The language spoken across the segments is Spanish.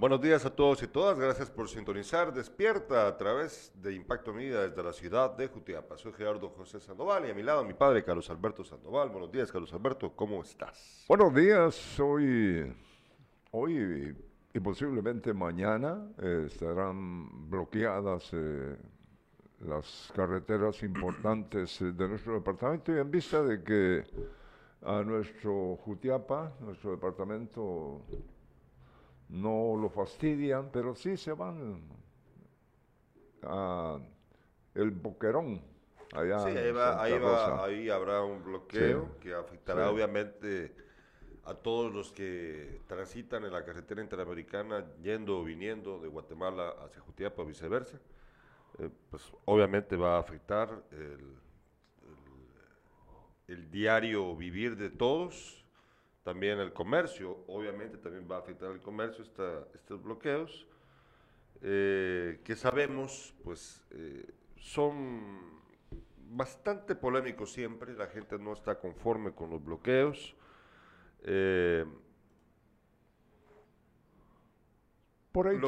Buenos días a todos y todas. Gracias por sintonizar Despierta a través de Impacto Media desde la ciudad de Jutiapa. Soy Gerardo José Sandoval y a mi lado mi padre Carlos Alberto Sandoval. Buenos días, Carlos Alberto. ¿Cómo estás? Buenos días. Hoy, hoy y posiblemente mañana eh, estarán bloqueadas eh, las carreteras importantes eh, de nuestro departamento y en vista de que a nuestro Jutiapa, nuestro departamento, no lo fastidian, pero sí se van a el Boquerón. Allá sí, ahí, ahí, habrá un bloqueo que afectará obviamente a todos los que transitan en la carretera interamericana yendo o viniendo de Guatemala hacia Jutiapa o viceversa. Eh, pues obviamente va a afectar el, el diario vivir de todos también el comercio, obviamente también va a afectar el comercio estos bloqueos, eh, que sabemos, pues eh, son bastante polémicos siempre, la gente no está conforme con los bloqueos. Eh, por ahí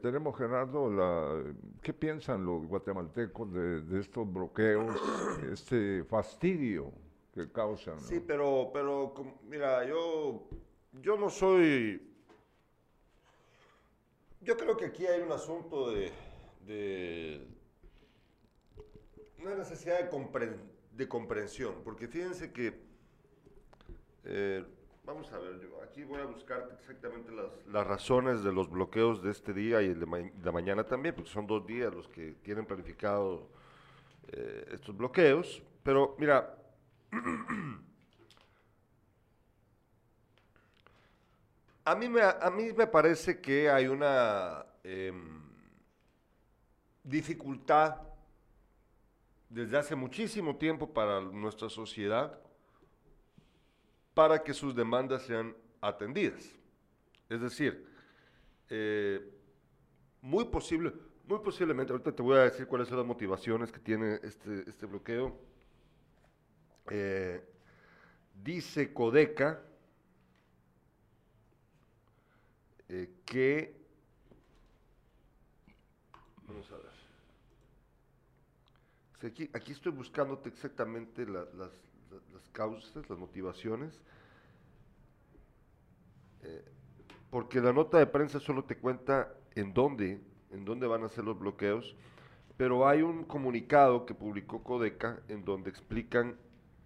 tenemos, Gerardo, la, ¿qué piensan los guatemaltecos de, de estos bloqueos, este fastidio que causan. Sí, pero, pero mira, yo, yo no soy... Yo creo que aquí hay un asunto de, de una necesidad de, de comprensión, porque fíjense que, eh, vamos a ver, yo aquí voy a buscar exactamente las, razones de los bloqueos de este día y el de, de, mañana también, porque son dos días los que tienen planificado eh, estos bloqueos, pero mira, A mí me, a mí me parece que hay una em, dificultad desde hace muchísimo tiempo para nuestra sociedad para que sus demandas sean atendidas. Es decir, eh, muy posible, muy posiblemente, ahorita te voy a decir cuáles son las motivaciones que tiene este, este bloqueo eh, dice Codeca eh, que... Vamos a ver. Aquí, estoy buscándote exactamente las, las, causas, las motivaciones, eh, porque la nota de prensa solo te cuenta en dónde, en dónde van a ser los bloqueos, pero hay un comunicado que publicó Codeca en donde explican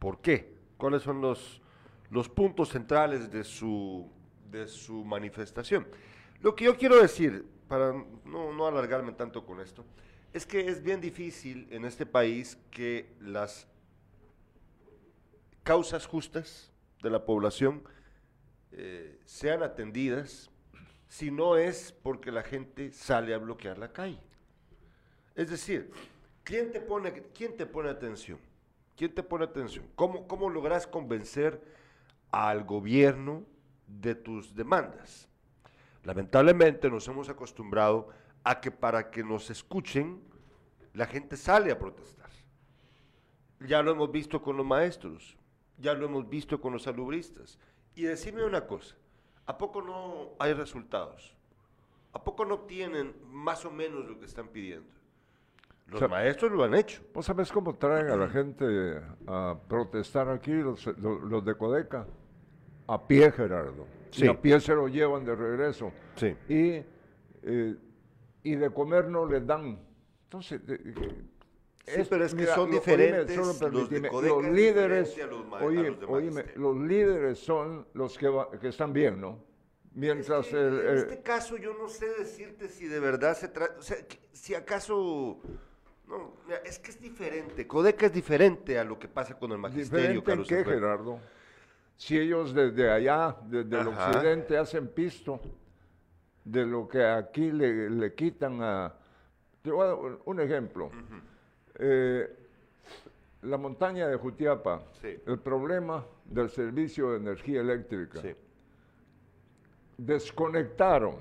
¿Por qué? ¿Cuáles son los, los puntos centrales de su, de su manifestación? Lo que yo quiero decir, para no, no alargarme tanto con esto, es que es bien difícil en este país que las causas justas de la población eh, sean atendidas si no es porque la gente sale a bloquear la calle. Es decir, ¿quién te pone, quién te pone atención? ¿Quién te pone atención? ¿Cómo, cómo logras convencer al gobierno de tus demandas? Lamentablemente nos hemos acostumbrado a que para que nos escuchen, la gente sale a protestar. Ya lo hemos visto con los maestros, ya lo hemos visto con los alubristas. Y decime una cosa, ¿a poco no hay resultados? ¿A poco no obtienen más o menos lo que están pidiendo? Los maestros lo han hecho. ¿Vos sabés cómo traen a la gente a protestar aquí, los, de Codeca? A pie, Gerardo. Sí. Y a pie se lo llevan de regreso. Sí. Y, eh, y de comer no les dan. Entonces, Sí, pero es que son diferentes los, de los líderes, oye, los líderes son los que, que están bien, ¿no? Mientras en este caso yo no sé decirte si de verdad se trata, o sea, si acaso no, es que es diferente. Codeca es diferente a lo que pasa con el magisterio. ¿Diferente en qué, Gerardo? Si ellos desde allá, desde el occidente, hacen pisto de lo que aquí le, quitan a... Te voy a dar un ejemplo. Eh, la montaña de Jutiapa, el problema del servicio de energía eléctrica. Desconectaron.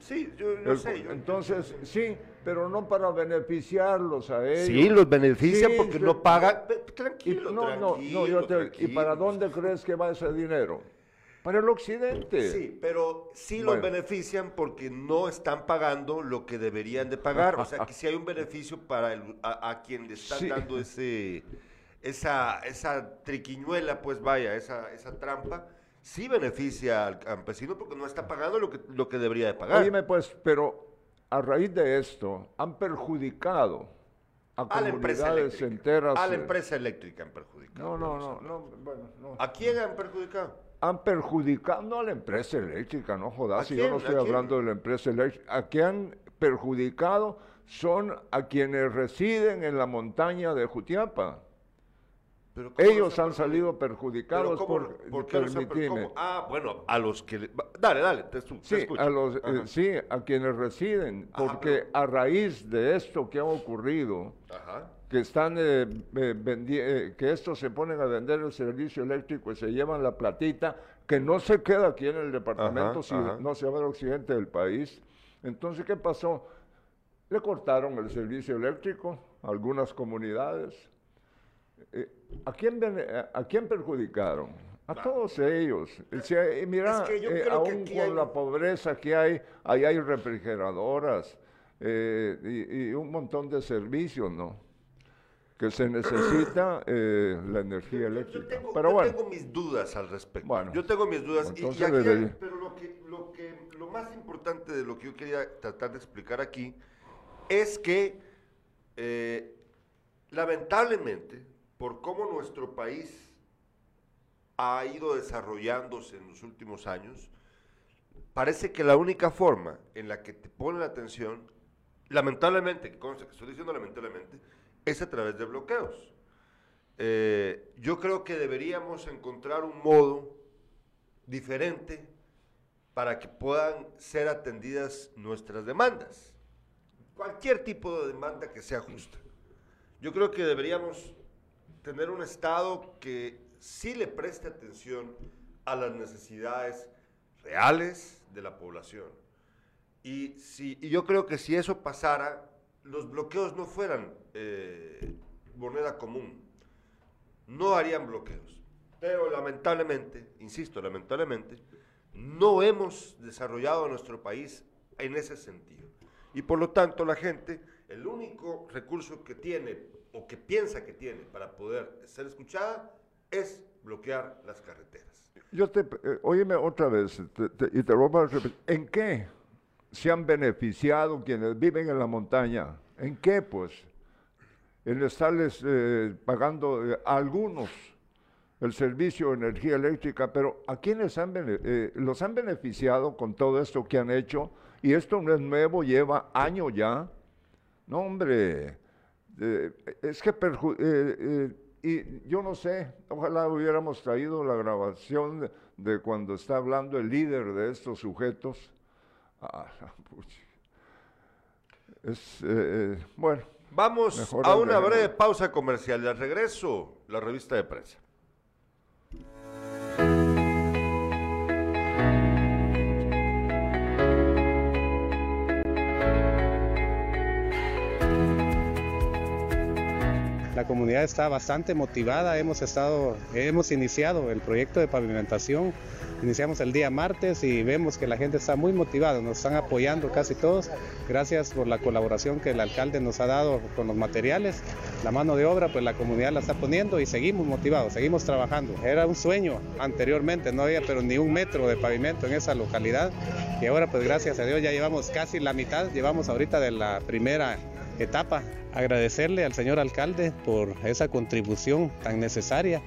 Sí, yo, sé. entonces, sí, pero no para beneficiarlos a ellos. Sí, los beneficia porque no pagan. Tranquilo, no, no, no, yo te, ¿Y para dónde crees que va ese dinero? Para el occidente. Sí, pero sí los benefician porque no están pagando lo que deberían de pagar. O sea, que si hay un beneficio para el, a, quien le están dando ese, esa, esa triquiñuela, pues vaya, esa, esa trampa, sí beneficia al campesino porque no está pagando lo que, lo que debería de pagar. Dime pues, pero a raíz de esto han perjudicado a, a comunidades enteras. A la empresa eléctrica han perjudicado. No, no, no, bueno, no. ¿A quién han perjudicado? Han perjudicado, no a la empresa eléctrica, no jodas, si yo no estoy hablando de la empresa eléctrica. ¿A quién han perjudicado? Son a quienes residen en la montaña de Jutiapa. Ellos han salido perjudicados por, por permitirme. Ah, bueno, a los que... Dale, dale, te, sí, A los, eh, sí, a quienes residen, porque a raíz de esto que ha ocurrido, que están eh, eh, que estos se ponen a vender el servicio eléctrico y se llevan la platita, que no se queda aquí en el departamento, si no se va al occidente del país. Entonces, ¿qué pasó? Le cortaron el servicio eléctrico a algunas comunidades eh, ¿a, quién, ¿A quién perjudicaron? A todos ellos. mira, eh, aún con la pobreza que hay, ahí hay refrigeradoras eh, y, un montón de servicios, ¿no? Que se necesita la energía eléctrica. Yo, tengo, pero bueno. tengo mis dudas al respecto. Bueno, yo tengo mis dudas. Y, pero lo, que, lo, que, lo más importante de lo que yo quería tratar de explicar aquí es que lamentablemente por cómo nuestro país ha ido desarrollándose en los últimos años, parece que la única forma en la que te ponen atención, lamentablemente, que consta que estoy diciendo lamentablemente, es a través de bloqueos. Eh, yo creo que deberíamos encontrar un modo diferente para que puedan ser atendidas nuestras demandas. Cualquier tipo de demanda que sea justa. Yo creo que deberíamos tener un Estado que sí le preste atención a las necesidades reales de la población. Y, si, yo creo que si eso pasara, los bloqueos no fueran eh, moneda común, no harían bloqueos. Pero lamentablemente, insisto, lamentablemente, no hemos desarrollado nuestro país en ese sentido. Y por lo tanto la gente, el único recurso que tiene o que piensa que tiene para poder ser escuchada es bloquear las carreteras. Yo te, eh, óyeme otra vez, y te voy a ¿en qué se han beneficiado quienes viven en la montaña? ¿En qué, pues? En estarles eh, pagando eh, a algunos el servicio de energía eléctrica, pero ¿a quiénes han los han beneficiado con todo esto que han hecho? Y esto no es nuevo, lleva años ya. No, hombre, eh, es que eh, eh, y yo no sé, ojalá hubiéramos traído la grabación de, cuando está hablando el líder de estos sujetos. Ah, es, bueno. Vamos a una breve pausa comercial al regreso, la revista de prensa. La comunidad está bastante motivada, hemos estado, hemos iniciado el proyecto de pavimentación, iniciamos el día martes y vemos que la gente está muy motivada, nos están apoyando casi todos, gracias por la colaboración que el alcalde nos ha dado con los materiales, la mano de obra pues la comunidad la está poniendo y seguimos motivados, seguimos trabajando. Era un sueño anteriormente, no había pero ni un metro de pavimento en esa localidad. Y ahora pues gracias a Dios ya llevamos casi la mitad, llevamos ahorita de la primera etapa. Agradecerle al señor alcalde por esa contribución tan necesaria.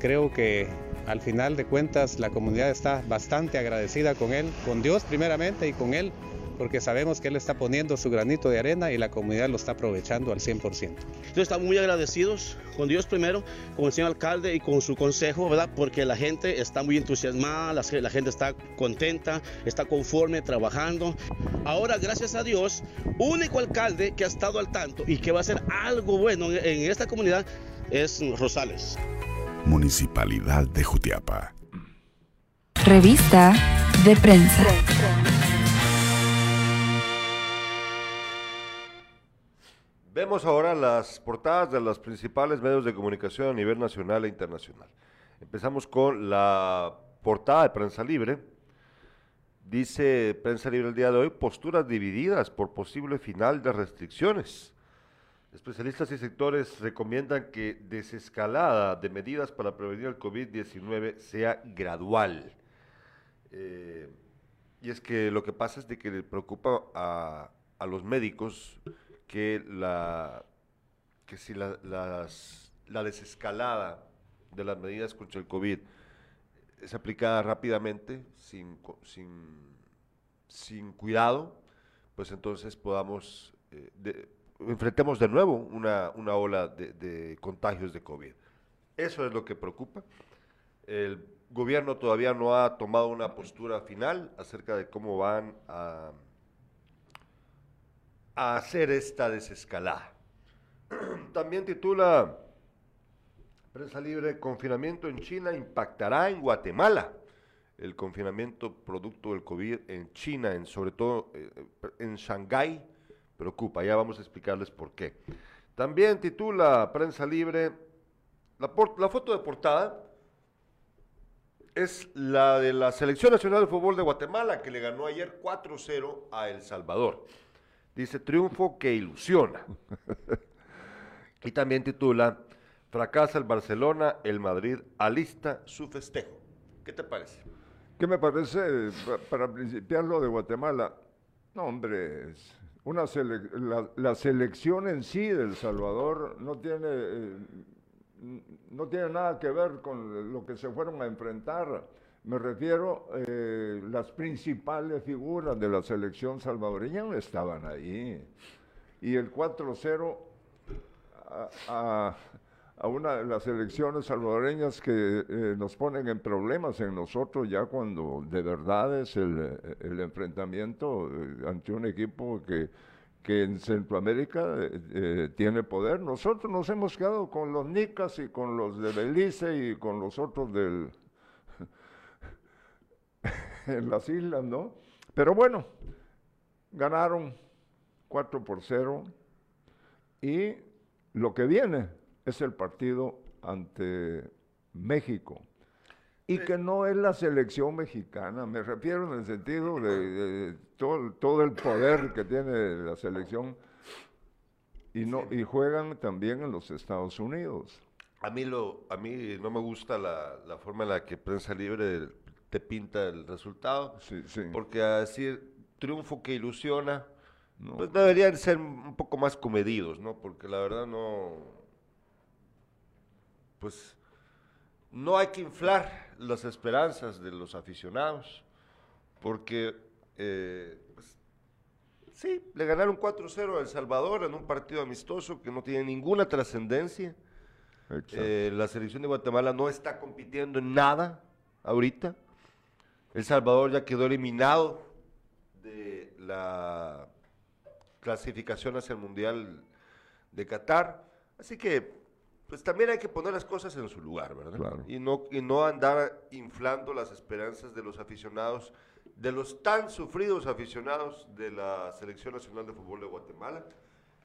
Creo que al final de cuentas la comunidad está bastante agradecida con él, con Dios primeramente y con él porque sabemos que Él está poniendo su granito de arena y la comunidad lo está aprovechando al 100%. Entonces estamos muy agradecidos con Dios primero, con el señor alcalde y con su consejo, ¿verdad? Porque la gente está muy entusiasmada, la, gente está contenta, está conforme, trabajando. Ahora, gracias a Dios, único alcalde que ha estado al tanto y que va a hacer algo bueno en esta comunidad es Rosales. Municipalidad de Jutiapa. Revista de prensa. Vemos ahora las portadas de los principales medios de comunicación a nivel nacional e internacional. Empezamos con la portada de Prensa Libre, dice Prensa Libre el día de hoy, posturas divididas por posible final de restricciones. Especialistas y sectores recomiendan que desescalada de medidas para prevenir el COVID-19 sea gradual. Eh, y es que lo que pasa es de que le preocupa a, a los médicos que la que si la, las, la desescalada de las medidas contra el COVID es aplicada rápidamente, sin, sin, sin cuidado, pues entonces podamos, eh, de- enfrentemos de nuevo una, una ola de, de contagios de COVID. Eso es lo que preocupa. El gobierno todavía no ha tomado una postura final acerca de cómo van a, a hacer esta desescalada. También titula Prensa Libre, confinamiento en China impactará en Guatemala. El confinamiento producto del COVID en China, en, sobre todo eh, en Shanghái, preocupa. Ya vamos a explicarles por qué. También titula Prensa Libre, la foto de portada es la de la Selección Nacional de Fútbol de Guatemala, que le ganó ayer 4-0 a El Salvador. Dice, triunfo que ilusiona. y también titula, fracasa el Barcelona, el Madrid alista su festejo. ¿Qué te parece? ¿Qué me parece, pa- para principiar lo de Guatemala? No, hombre, una la, selección en sí de El Salvador no tiene, eh, no tiene nada que ver con lo que se fueron a enfrentar. Me refiero, eh, las principales figuras de la selección salvadoreña estaban ahí. Y el 4-0 a, a- una de las elecciones salvadoreñas que eh, nos ponen en problemas en nosotros ya cuando de verdad es el, el enfrentamiento eh, ante un equipo que, que en Centroamérica eh, eh, tiene poder. Nosotros nos hemos quedado con los Nicas y con los de Belice y con los otros del en las islas, ¿no? Pero bueno, ganaron 4 por 0 y lo que viene es el partido ante México. Y que no es la selección mexicana, me refiero en el sentido de, de todo, todo el poder que tiene la selección. Y, no, y juegan también en los Estados Unidos. A mí, lo, a mí no me gusta la, la forma en la que Prensa Libre te pinta el resultado, Sí, sí. porque a decir triunfo que ilusiona, No. pues deberían ser un poco más comedidos, ¿no? Porque la verdad no, pues no hay que inflar las esperanzas de los aficionados, porque eh, pues, sí, le ganaron 4-0 a El Salvador en un partido amistoso que no tiene ninguna trascendencia. Eh, la selección de Guatemala no está compitiendo en nada ahorita. El Salvador ya quedó eliminado de la clasificación hacia el Mundial de Qatar. Así que, pues también hay que poner las cosas en su lugar, ¿verdad? Claro. Y, no, y no andar inflando las esperanzas de los aficionados, de los tan sufridos aficionados de la Selección Nacional de Fútbol de Guatemala,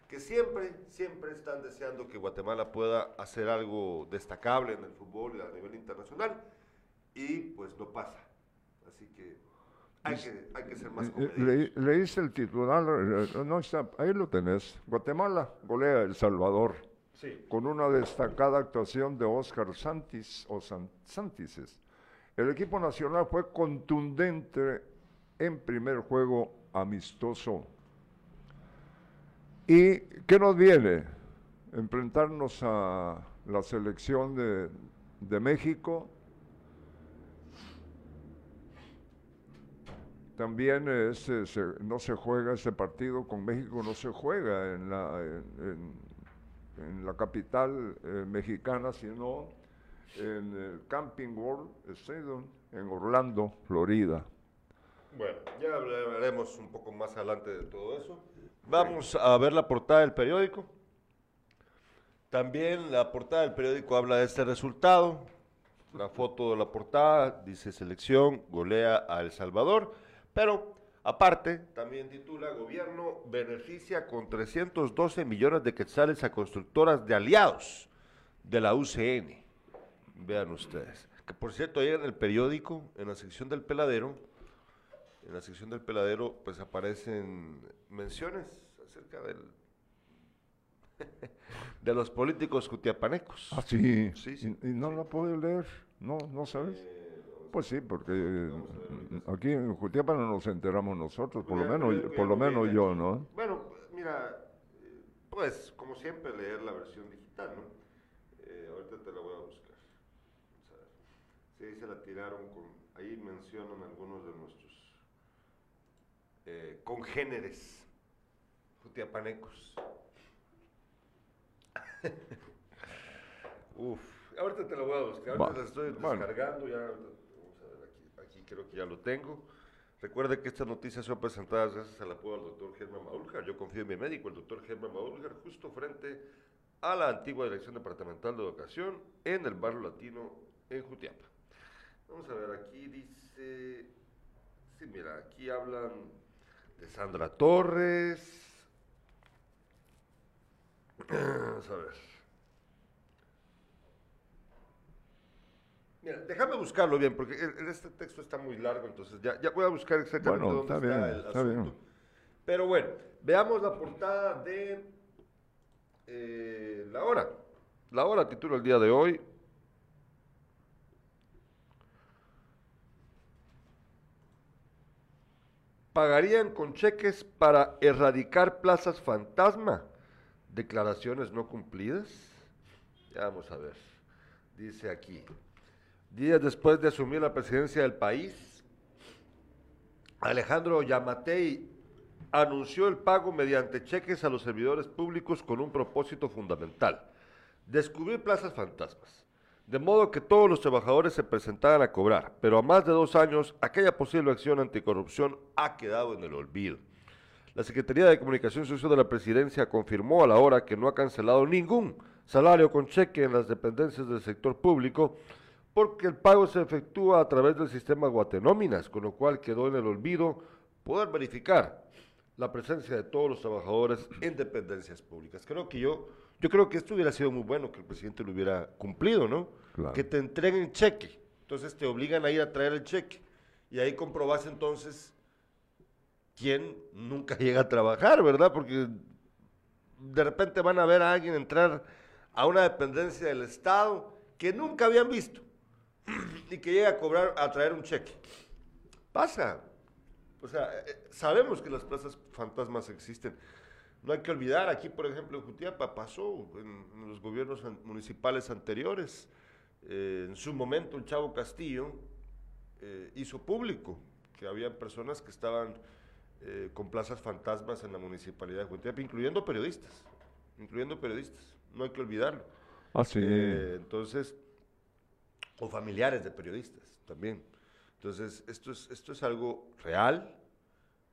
que siempre, siempre están deseando que Guatemala pueda hacer algo destacable en el fútbol a nivel internacional y pues no pasa. Así que hay que, hay que ser más Eh, comedidos. leí- leíste el titular, eh, no está, ahí lo tenés. Guatemala golea a El Salvador Sí. con una destacada actuación de Oscar Santis o San- Santises. El equipo nacional fue contundente en primer juego amistoso. ¿Y qué nos viene? Enfrentarnos a la selección de, de México. También ese se- no se juega ese partido con México, no se juega en la, en, en- en la capital eh, mexicana, sino en el Camping World Stadium en Orlando, Florida. Bueno, ya hablaremos un poco más adelante de todo eso. Vamos a ver la portada del periódico. También la portada del periódico habla de este resultado. La foto de la portada dice selección golea a El Salvador, pero aparte también titula gobierno beneficia con 312 millones de quetzales a constructoras de aliados de la UCN. Vean ustedes. Que por cierto, ayer en el periódico, en la sección del peladero, en la sección del peladero, pues aparecen menciones acerca del de los políticos jutiapanecos. Ah, sí. Sí, sí. ¿Y, y no la puedo leer? ¿No, no sabes? Pues sí, porque eh, aquí en Jutiapa no nos enteramos nosotros, por lo menos, por lo menos yo. ¿no? Bueno, mira, pues como siempre leer la versión digital, ¿no? Eh, ahorita te la voy a buscar. Vamos a ver. Sí, se la tiraron con, ahí mencionan algunos de nuestros eh, congéneres jutiapanecos. Uf, ahorita te lo voy a buscar, ahorita Va, la estoy bueno. descargando, ya, ahorita- vamos a ver aquí, aquí creo que ya lo tengo. Recuerde que estas noticias son presentadas gracias al apoyo del doctor Germán Maúljar. Yo confío en mi médico, el doctor Germán Maúljar, justo frente a la antigua Dirección Departamental de Educación en el barrio latino en Jutiapa. Vamos a ver, aquí dice, sí, mira, aquí hablan de Sandra Torres. Vamos a ver. Mira, déjame buscarlo bien, porque el- el- este texto está muy largo, entonces ya, ya voy a buscar exactamente Bueno, dónde está está, bien, el está asunto. bien. Pero bueno, veamos la portada de eh, La Hora. La Hora titula el día de hoy. Pagarían con cheques para erradicar plazas fantasma. Declaraciones no cumplidas. Ya vamos a ver. Dice aquí. Días después de asumir la presidencia del país, Alejandro Yamatei anunció el pago mediante cheques a los servidores públicos con un propósito fundamental, descubrir plazas fantasmas, de modo que todos los trabajadores se presentaran a cobrar, pero a más de dos años aquella posible acción anticorrupción ha quedado en el olvido. La Secretaría de Comunicación Social de la Presidencia confirmó a la hora que no ha cancelado ningún salario con cheque en las dependencias del sector público porque el pago se efectúa a través del sistema Guatenóminas, con lo cual quedó en el olvido poder verificar la presencia de todos los trabajadores en dependencias públicas. Creo que yo, yo creo que esto hubiera sido muy bueno que el presidente lo hubiera cumplido, ¿no? Claro. Que te entreguen cheque, entonces te obligan a ir a traer el cheque y ahí comprobas entonces quién nunca llega a trabajar, ¿verdad? Porque de repente van a ver a alguien entrar a una dependencia del Estado que nunca habían visto y que llega a cobrar, a traer un cheque. Pasa. O sea, eh, sabemos que las plazas fantasmas existen. No hay que olvidar, aquí por ejemplo en Jutiapa pasó en, los gobiernos municipales anteriores. eh, en su momento el Chavo Castillo eh, hizo público que había personas que estaban eh, con plazas fantasmas en la municipalidad de Jutiapa, incluyendo periodistas, incluyendo periodistas, no hay que olvidarlo. Ah, sí. Eh, entonces, o familiares de periodistas también. Entonces, esto es, esto es algo real,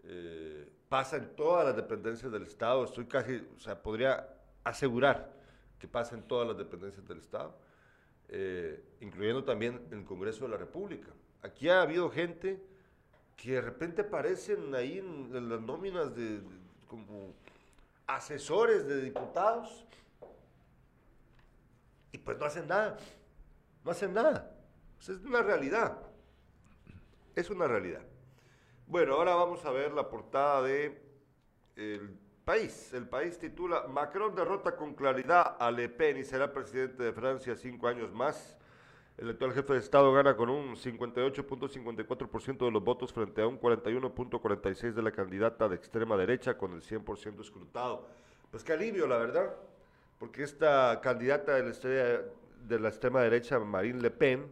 eh, pasa en todas las dependencias del Estado, estoy casi, o sea, podría asegurar que pasa en todas las dependencias del Estado, eh, incluyendo también el Congreso de la República. Aquí ha habido gente que de repente aparecen ahí en, en las nóminas de, de- como asesores de diputados y pues no hacen nada, no hacen nada. Es una realidad, es una realidad. Bueno, ahora vamos a ver la portada de El País. El País titula Macron derrota con claridad a Le Pen y será presidente de Francia cinco años más. El actual jefe de Estado gana con un 58.54% de los votos frente a un 41.46% de la candidata de extrema derecha con el 100% escrutado. Pues qué alivio, la verdad, porque esta candidata de la, de la extrema derecha, Marine Le Pen,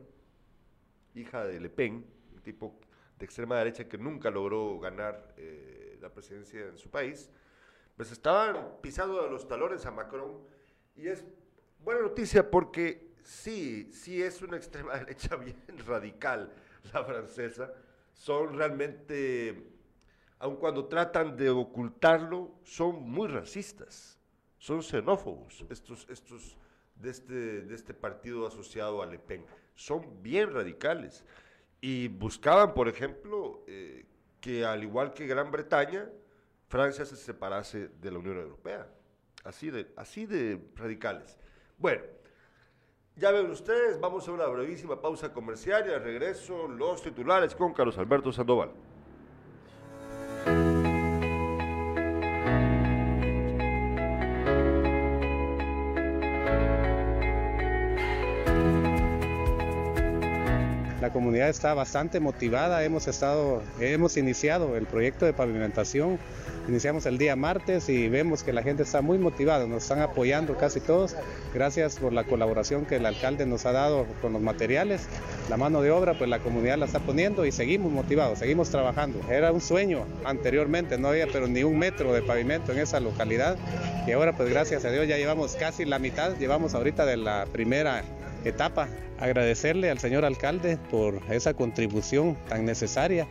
hija de Le Pen, un tipo de extrema derecha que nunca logró ganar eh, la presidencia en su país, pues estaban pisando los talones a Macron. Y es buena noticia porque sí, sí es una extrema derecha bien radical la francesa, son realmente, aun cuando tratan de ocultarlo, son muy racistas, son xenófobos estos, estos de, este, de este partido asociado a Le Pen, son bien radicales y buscaban, por ejemplo, eh, que al igual que Gran Bretaña, Francia se separase de la Unión Europea. Así de, así de radicales. Bueno, Ya ven ustedes, vamos a una brevísima pausa comercial y al regreso los titulares con Carlos Alberto Sandoval. Comunidad está bastante motivada, hemos estado, hemos iniciado el proyecto de pavimentación, iniciamos el día martes y vemos que la gente está muy motivada, nos están apoyando casi todos, gracias por la colaboración que el alcalde nos ha dado con los materiales, la mano de obra pues la comunidad la está poniendo y seguimos motivados, seguimos trabajando. Era un sueño anteriormente, no había pero ni un metro de pavimento en esa localidad. Y ahora pues gracias a Dios ya llevamos casi la mitad, llevamos ahorita de la primera etapa. Agradecerle al señor alcalde por esa contribución tan necesaria.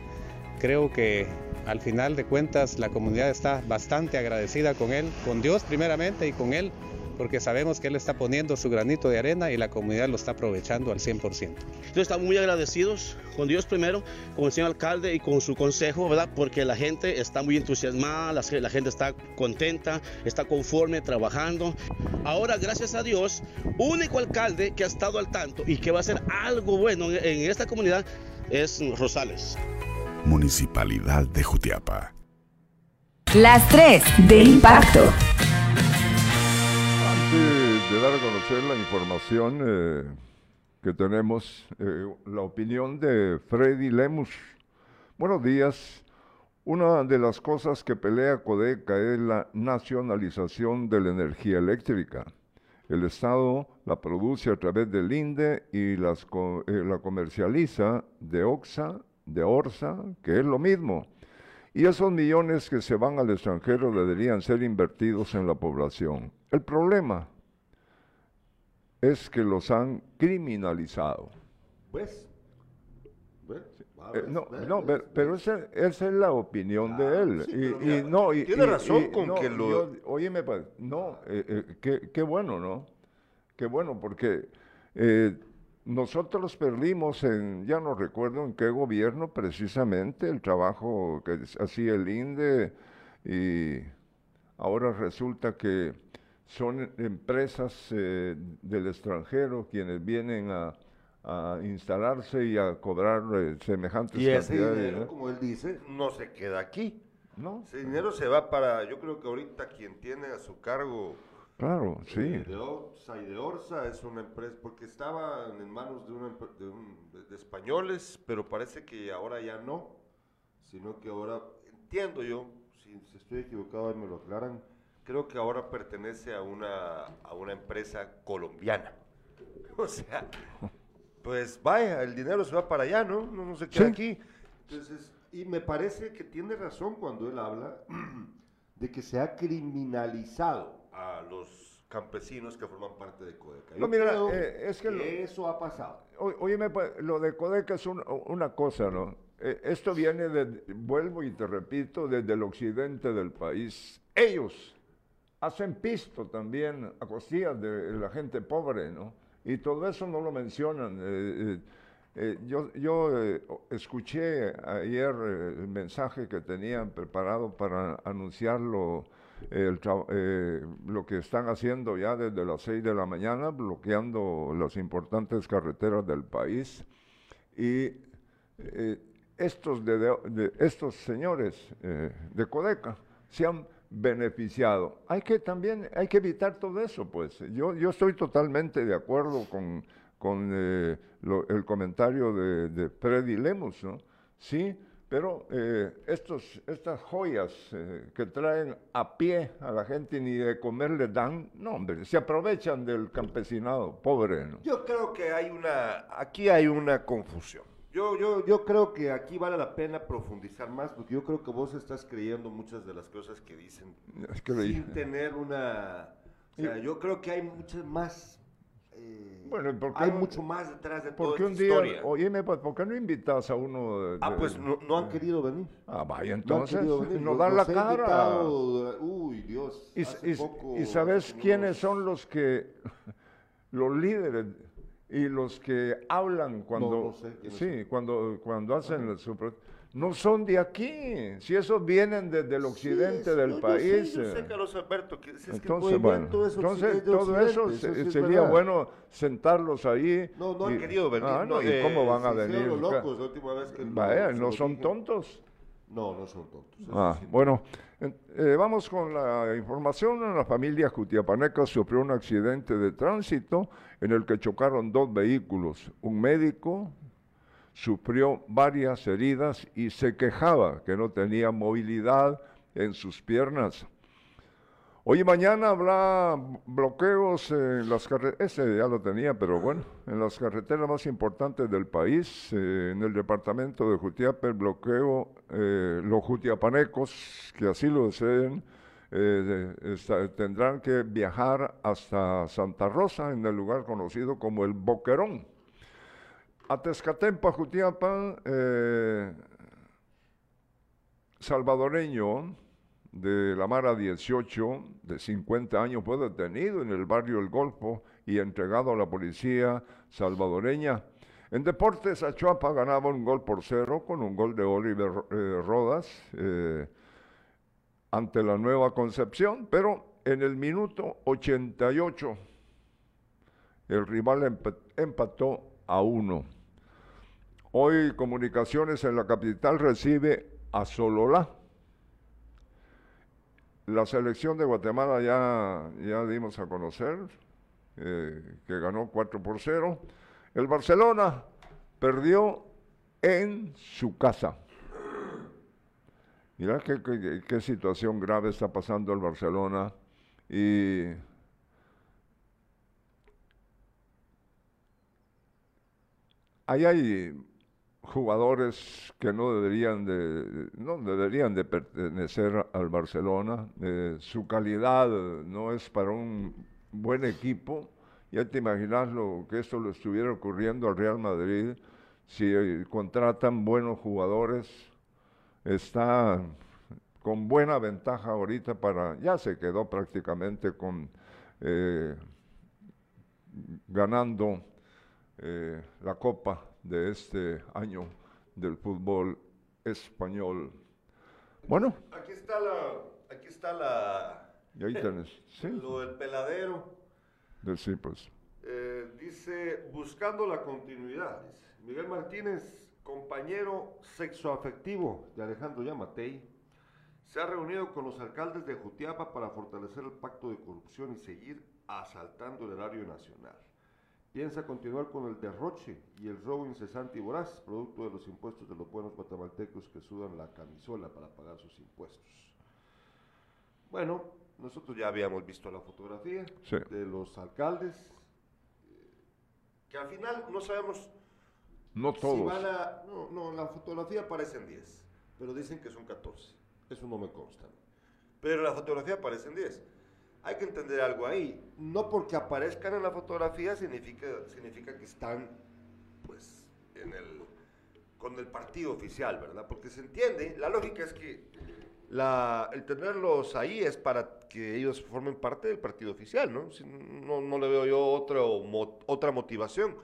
Creo que al final de cuentas la comunidad está bastante agradecida con él, con Dios primeramente y con él, porque sabemos que él está poniendo su granito de arena y la comunidad lo está aprovechando al 100%. Entonces estamos muy agradecidos con Dios primero, con el señor alcalde y con su consejo, ¿verdad? Porque la gente está muy entusiasmada, la, la gente está contenta, está conforme, trabajando. Ahora, gracias a Dios, único alcalde que ha estado al tanto y que va a hacer algo bueno en, en esta comunidad es Rosales. Municipalidad de Jutiapa. Las 3 de impacto. Conocer la información eh, que tenemos, eh, la opinión de Freddy Lemus. Buenos días. Una de las cosas que pelea Codeca es la nacionalización de la energía eléctrica. El Estado la produce a través del INDE y las co- eh, la comercializa de OXA, de ORSA, que es lo mismo. Y esos millones que se van al extranjero deberían ser invertidos en la población. El problema es que los han criminalizado. ¿Ves? ¿Ves? Ah, Eh, no, no, pero, esa, esa es la opinión de Ah, él. sí, y, no, y- tiene y- razón con no, que lo- yo- óyeme, pa- no, eh, eh, qué, qué bueno, ¿no? Qué bueno, porque nosotros perdimos en, ya no recuerdo en qué gobierno precisamente, el trabajo que hacía el INDE y ahora resulta que son empresas eh, del extranjero quienes vienen a, a instalarse y a cobrar eh, semejantes Y ese dinero, dinero. como él dice, no se queda aquí. ¿no? Ese dinero se va para, yo creo que ahorita quien tiene a su cargo Claro, sí. eh, de Orsa y de Orsa es una empresa, porque estaban en manos de, una de, un- de- españoles, pero parece que ahora ya no, sino que ahora, entiendo yo, si, estoy equivocado me lo aclaran, creo que ahora pertenece a una, a una empresa colombiana. O sea, pues vaya, el dinero se va para allá, ¿no? No, no se queda Sí. aquí. Entonces, y me parece que tiene razón cuando él habla de que se ha criminalizado a los campesinos que forman parte de Codeca. No, mira, eh, es que lo- eso ha pasado. Óyeme, lo de Codeca es un- una cosa, ¿no? Eh, esto viene, de, vuelvo y te repito, desde el occidente del país. Ellos hacen pisto también a costillas de la gente pobre, ¿no? Y todo eso no lo mencionan. eh, eh, eh, yo yo eh, escuché ayer eh, el mensaje que tenían preparado para anunciarlo, el eh, lo que están haciendo ya desde las 6 de la mañana, bloqueando las importantes carreteras del país. Y eh, estos, de- de- estos señores eh, de Codeca se han beneficiado. Hay que también, hay que evitar todo eso, pues. Yo, yo estoy totalmente de acuerdo con, con eh, lo- el comentario de, de Freddy Lemus, ¿no? Sí, pero eh, estos, estas joyas eh, que traen a pie a la gente ni de comer les dan, no, hombre, se aprovechan del campesinado, pobre, ¿no? Yo creo que hay una, aquí hay una confusión. Yo, yo, yo creo que aquí vale la pena profundizar más, porque yo creo que vos estás creyendo muchas de las cosas que dicen Es que sin tener una... O sea, yo creo que hay muchas más... eh, Bueno, ¿y por qué hay no- mucho más detrás de toda ¿Por qué esta un día, historia. oíme, pues, ¿por qué no invitas a uno de, Ah, pues no, no han querido venir. Ah, vaya, No entonces, querido venir. nos dan la cara. invitado, uy, Dios. Y, hace y- poco, y sabes quiénes son los que, los líderes y los que hablan cuando, no sé quiénes sí, cuando, cuando hacen su pro- no son de aquí. Si esos vienen desde el occidente Sí, es- del yo país. sé, yo sé, eh. Carlos Alberto, que, es que el Entonces, bueno, movimiento es entonces todo eso occidente, se- sí es sería bueno sentarlos ahí. No, no han y- querido venir. Ah, no, ¿y eh, cómo van a venir? los locos la última vez que Vaya, no son tontos. No, no son tontos. eso Ah, sí. bueno, en- eh, vamos con la información. La familia Jutiapaneca sufrió un accidente de tránsito en el que chocaron dos vehículos. Un médico sufrió varias heridas y se quejaba que no tenía movilidad en sus piernas. Hoy y mañana habrá bloqueos en las carreteras, ese ya lo tenía, pero bueno, en las carreteras más importantes del país, eh, en el departamento de Jutiapa, el bloqueo, eh, los jutiapanecos que así lo deseen, eh, tendrán que viajar hasta Santa Rosa, en el lugar conocido como el Boquerón. A Tezcatempa, Jutiapa, salvadoreño de la Mara 18, de 50 años, fue detenido en el barrio El Golfo y entregado a la policía salvadoreña. En deportes, Achuapa ganaba un gol por cero con un gol de Oliver eh, Rodas eh, ante la Nueva Concepción, pero en el minuto 88 el rival empa- empató a uno. Hoy Comunicaciones en la capital recibe a Sololá. La selección de Guatemala ya, ya dimos a conocer eh, que ganó 4 por 0. El Barcelona perdió en su casa. Mira qué, qué- qué situación grave está pasando el Barcelona. Y ahí hay jugadores que no deberían de no deberían de pertenecer al Barcelona. Eh, su calidad no es para un buen equipo. Ya te imaginas lo que esto le estuviera ocurriendo al Real Madrid si eh, contratan buenos jugadores. Está con buena ventaja ahorita para ya se quedó prácticamente con eh, ganando eh, la copa de este año del fútbol español. Bueno, Aquí está la. Aquí está la. y ahí tenés, sí, Lo del peladero. de- sí, pues. Eh, dice, buscando la continuidad. Miguel Martínez, compañero sexoafectivo de Alejandro Yamatei, se ha reunido con los alcaldes de Jutiapa para fortalecer el pacto de corrupción y seguir asaltando el erario nacional. Piensa continuar con el derroche y el robo incesante y voraz, producto de los impuestos de los buenos guatemaltecos que sudan la camisola para pagar sus impuestos. Bueno, nosotros ya habíamos visto la fotografía Sí. de los alcaldes, eh, que al final no sabemos No si todos. van a... No, no, en la fotografía aparecen 10, pero dicen que son 14. Eso no me consta. Pero la fotografía aparecen 10. Hay que entender algo ahí. No porque aparezcan en la fotografía significa, significa que están, pues, en el, con el partido oficial, ¿verdad? Porque se entiende, la lógica es que la, el tenerlos ahí es para que ellos formen parte del partido oficial, ¿no? Si- no, no le veo yo otro, mo- otra motivación.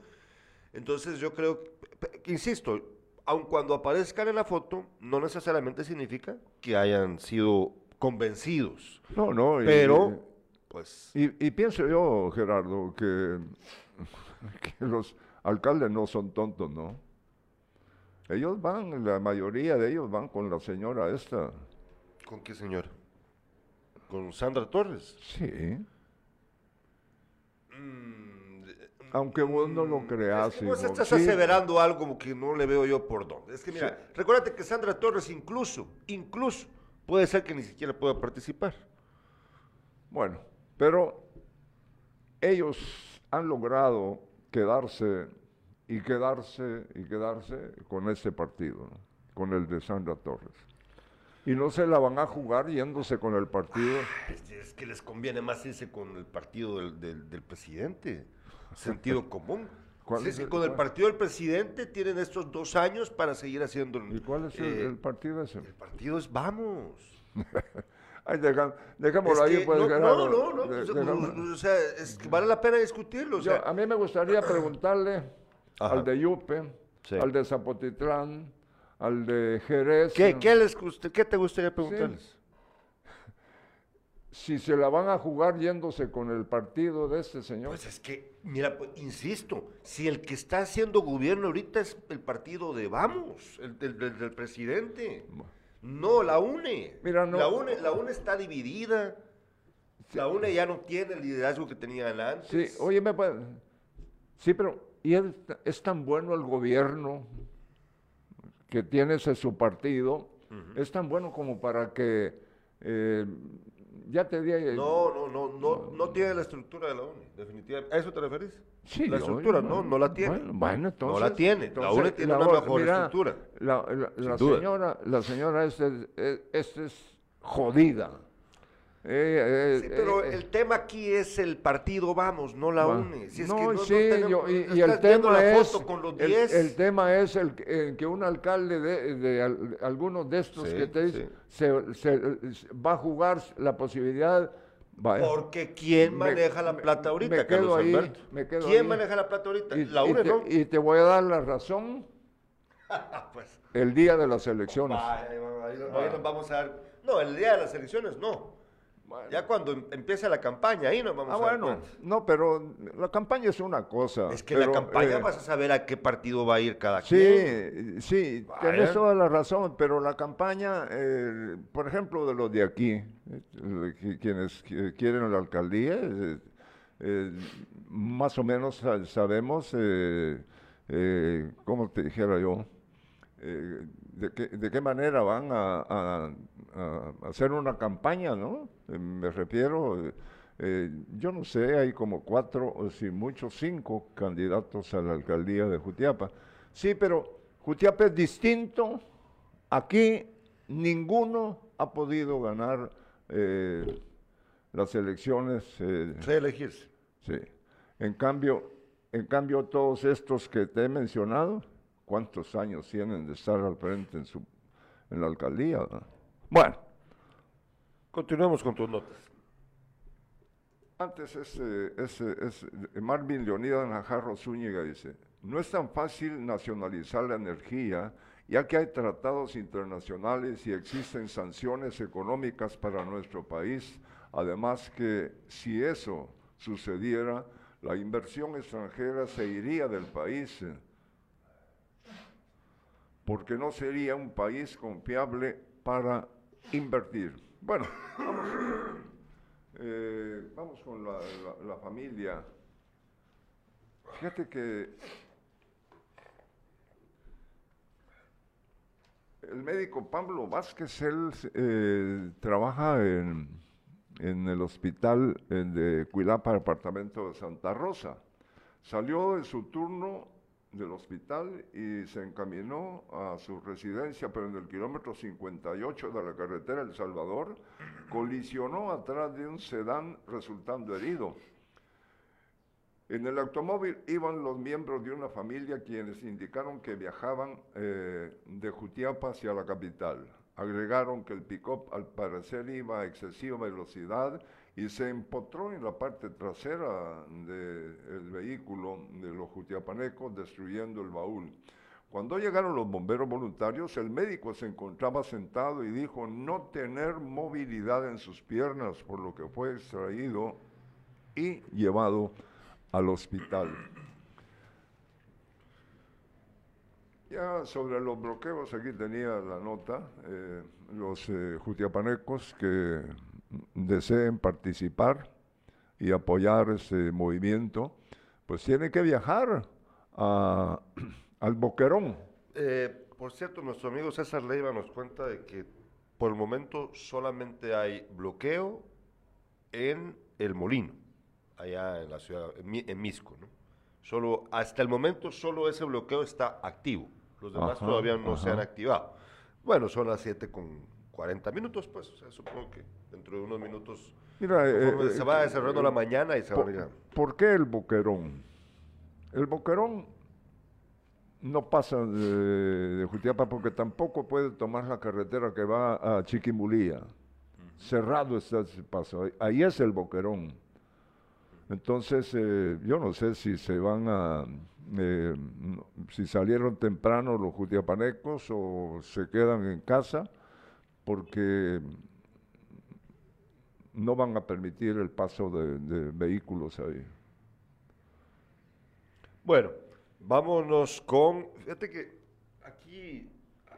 Entonces yo creo, que- que, insisto, aun cuando aparezcan en la foto, no necesariamente significa que hayan sido convencidos. No, no. y- Pero, pues, Y, y pienso yo, Gerardo, que, que los alcaldes no son tontos, ¿no? Ellos van, la mayoría de ellos van con la señora esta. ¿con qué señora? ¿Con Sandra Torres? Sí. Mm, Aunque vos no lo creas. Es que vos hijo, estás sí. aseverando algo que no le veo yo por dónde. Es que mira, Sí. recuérdate que Sandra Torres incluso, incluso, puede ser que ni siquiera pueda participar. Bueno, pero ellos han logrado quedarse y quedarse y quedarse con este partido, ¿no? con el de Sandra Torres. Y no se la van a jugar yéndose con el partido. Es, es que les conviene más irse con el partido del, del- del presidente. Sentido común. ¿Cuál Sí, es el- con el partido del presidente tienen estos dos años para seguir haciendo. ¿Y cuál es el, eh, el partido ese? el partido es vamos. Ay, deja- dejémoslo Es ahí, pues, no, no, no, no, De- o sea, dejamos- no, o sea, es que vale la pena discutirlo. o Yo- sea, a mí me gustaría preguntarle Ajá. al de Yupe, Sí. al de Zapotitlán, al de Jerez. ¿Qué, qué, les guste- qué te gustaría preguntarles? Si se la van a jugar yéndose con el partido de este señor. Pues es que, mira, pues, insisto, si el que está haciendo gobierno ahorita es el partido de Vamos, el del presidente. No, la UNE. Mira, no- La UNE, la UNE está dividida. La UNE ya no tiene el liderazgo que tenía antes. Sí, oye, me puede- Sí, pero ¿y es, es tan bueno el gobierno que tiene ese su partido? Es tan bueno como para que eh, ya te di eh, No, no, no, no, no tiene la estructura de la UNE, definitivamente. ¿A eso te referís? Sí, la estructura, no, no la tiene. Bueno, entonces. no la tiene. la UNE tiene una mejor estructura. La, señora, la señora es, es jodida. Eh, eh, Sí, pero eh, el tema aquí es el partido Vamos, no la Va. UNE. Si es no, que no, no sí, tenemos- yo- y, y el tema la es foto con los el, 10. el tema es el, que- el que un alcalde de, de al- algunos de estos Sí, que te dice sí. se, se- se- va a jugar la posibilidad vaya, Porque ¿quién Me- maneja la me- plata me ahorita, quedo Carlos ahí, Alberto? me quedo ¿Quién ahí. maneja la plata ahorita? y, la y UNE te, no. y te voy a dar la razón Pues, el día de las elecciones. vaya, ahí nos vamos a dar. No, el día de las elecciones no. Ya cuando em- empieza la campaña, ahí nos vamos Ah, a bueno, no, pero la campaña es una cosa. Es que pero, la campaña eh, vas a saber a qué partido va a ir cada quien. Sí, sí, tienes toda la razón, pero la campaña, eh, por ejemplo, de los de aquí, eh, qui- quienes qui- quieren la alcaldía, eh, más o menos sa- sabemos, ¿cómo te dijera yo? De, qué, de qué manera van a, a- a hacer una campaña, ¿no? Eh, me refiero, eh, eh, yo no sé, hay como cuatro, o si muchos cinco candidatos a la alcaldía de Jutiapa. Sí, pero Jutiapa es distinto. Aquí ninguno ha podido ganar eh, las elecciones. eh, Sí, elegirse. Sí. En cambio, en cambio, todos estos que te he mencionado, ¿cuántos años tienen de estar al frente en, su, en la alcaldía? no? Bueno, Continuemos con tus notas. antes ese, ese, ese- Marvin Leonidas Najarro Zúñiga dice, no es tan fácil nacionalizar la energía, ya que hay tratados internacionales y existen sanciones económicas para nuestro país. Además que si eso sucediera, la inversión extranjera se iría del país, porque no sería un país confiable para invertir. Bueno, vamos, eh, vamos con la, familia. Fíjate que el médico Pablo Vázquez, él eh, trabaja en, en el hospital eh, de Cuilapa, departamento de Santa Rosa. Salió de su turno del hospital y se encaminó a su residencia, pero en el kilómetro 58 de la carretera El Salvador, colisionó atrás de un sedán resultando herido. En el automóvil iban los miembros de una familia quienes indicaron que viajaban eh, de Jutiapa hacia la capital. Agregaron que el pick-up al parecer iba a excesiva velocidad y se empotró en la parte trasera del vehículo de los jutiapanecos, destruyendo el baúl. Cuando llegaron los bomberos voluntarios, el médico se encontraba sentado y dijo no tener movilidad en sus piernas, por lo que fue extraído y llevado al hospital. Ya sobre los bloqueos, aquí tenía la nota, eh, los eh, jutiapanecos que deseen participar y apoyar ese movimiento, pues tienen que viajar a- al Boquerón. Eh, por cierto, nuestro amigo César Leiva nos cuenta de que por el momento solamente hay bloqueo en El Molino, allá en la ciudad, en, en Misco, ¿no? Solo, hasta el momento solo ese bloqueo está activo. Los demás Ajá, todavía no se han ajá. activado. Bueno, son las 7 con 40 minutos, pues, o sea, supongo que dentro de unos minutos Mira, eh, eh, se va eh, desarrollando la mañana y se va ¿Por, mirando. por qué el Boquerón? El Boquerón no pasa de, de Jutiapa porque tampoco puede tomar la carretera que va a Chiquimulía. Cerrado está ese paso. Ahí- Ahí es el Boquerón. Entonces, eh, yo no sé si se van a, eh, si salieron temprano los jutiapanecos o se quedan en casa, porque no van a permitir el paso de, de vehículos ahí. Bueno, vámonos con. Fíjate que aquí